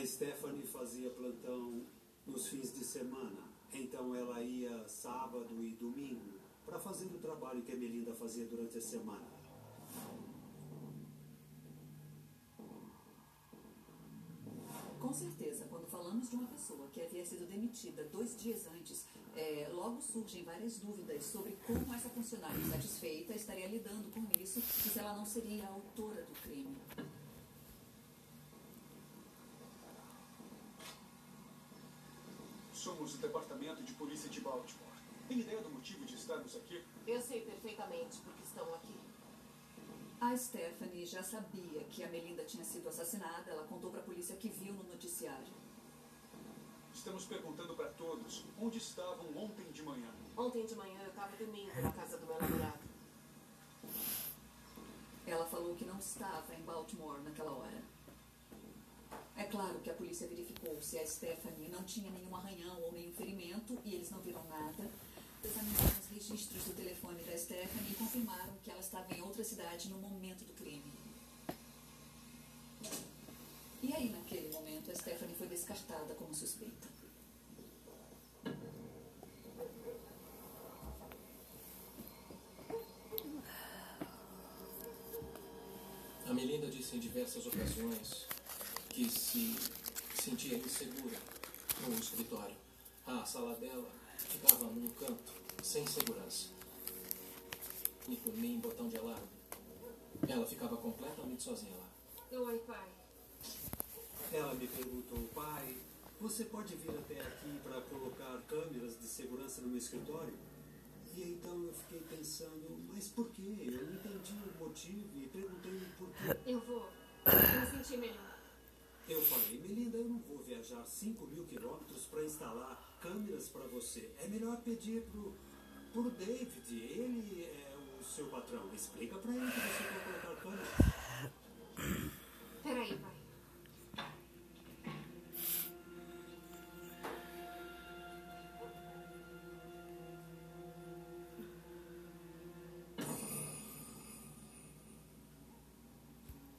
A Stephanie fazia plantão nos fins de semana. Então ela ia sábado e domingo para fazer o trabalho que a Melinda fazia durante a semana. Com certeza, quando falamos de uma pessoa que havia sido demitida dois dias antes, é, logo surgem várias dúvidas sobre como essa funcionária insatisfeita estaria lidando com isso e se ela não seria a autora do crime. Somos o Departamento de Polícia de Baltimore. Tem ideia do motivo de estarmos aqui? Eu sei perfeitamente porque estão aqui. A Stephanie já sabia que a Melinda tinha sido assassinada. Ela contou para a polícia que viu no noticiário. Estamos perguntando para todos onde estavam ontem de manhã. Ontem de manhã eu estava dormindo na casa do meu namorado. Ela falou que não estava em Baltimore naquela hora. Que a polícia verificou se a Stephanie não tinha nenhum arranhão ou nenhum ferimento e eles não viram nada. Examinaram os registros do telefone da Stephanie e confirmaram que ela estava em outra cidade no momento do crime. E aí, naquele momento, a Stephanie foi descartada como suspeita. A Melinda disse em diversas ocasiões que se sentia insegura no escritório. A sala dela ficava num canto, sem segurança. E por mim, botão de alarme. Ela ficava completamente sozinha lá. Oi, pai. Ela me perguntou, pai, você pode vir até aqui para colocar câmeras de segurança no meu escritório? E então eu fiquei pensando, mas por quê? Eu não entendi o motivo e perguntei por quê. Eu vou me sentir melhor. Eu falei, Melinda, eu não vou viajar 5 mil quilômetros para instalar câmeras para você. É melhor pedir pro, pro David, ele é o seu patrão. Explica para ele que você quer colocar câmeras.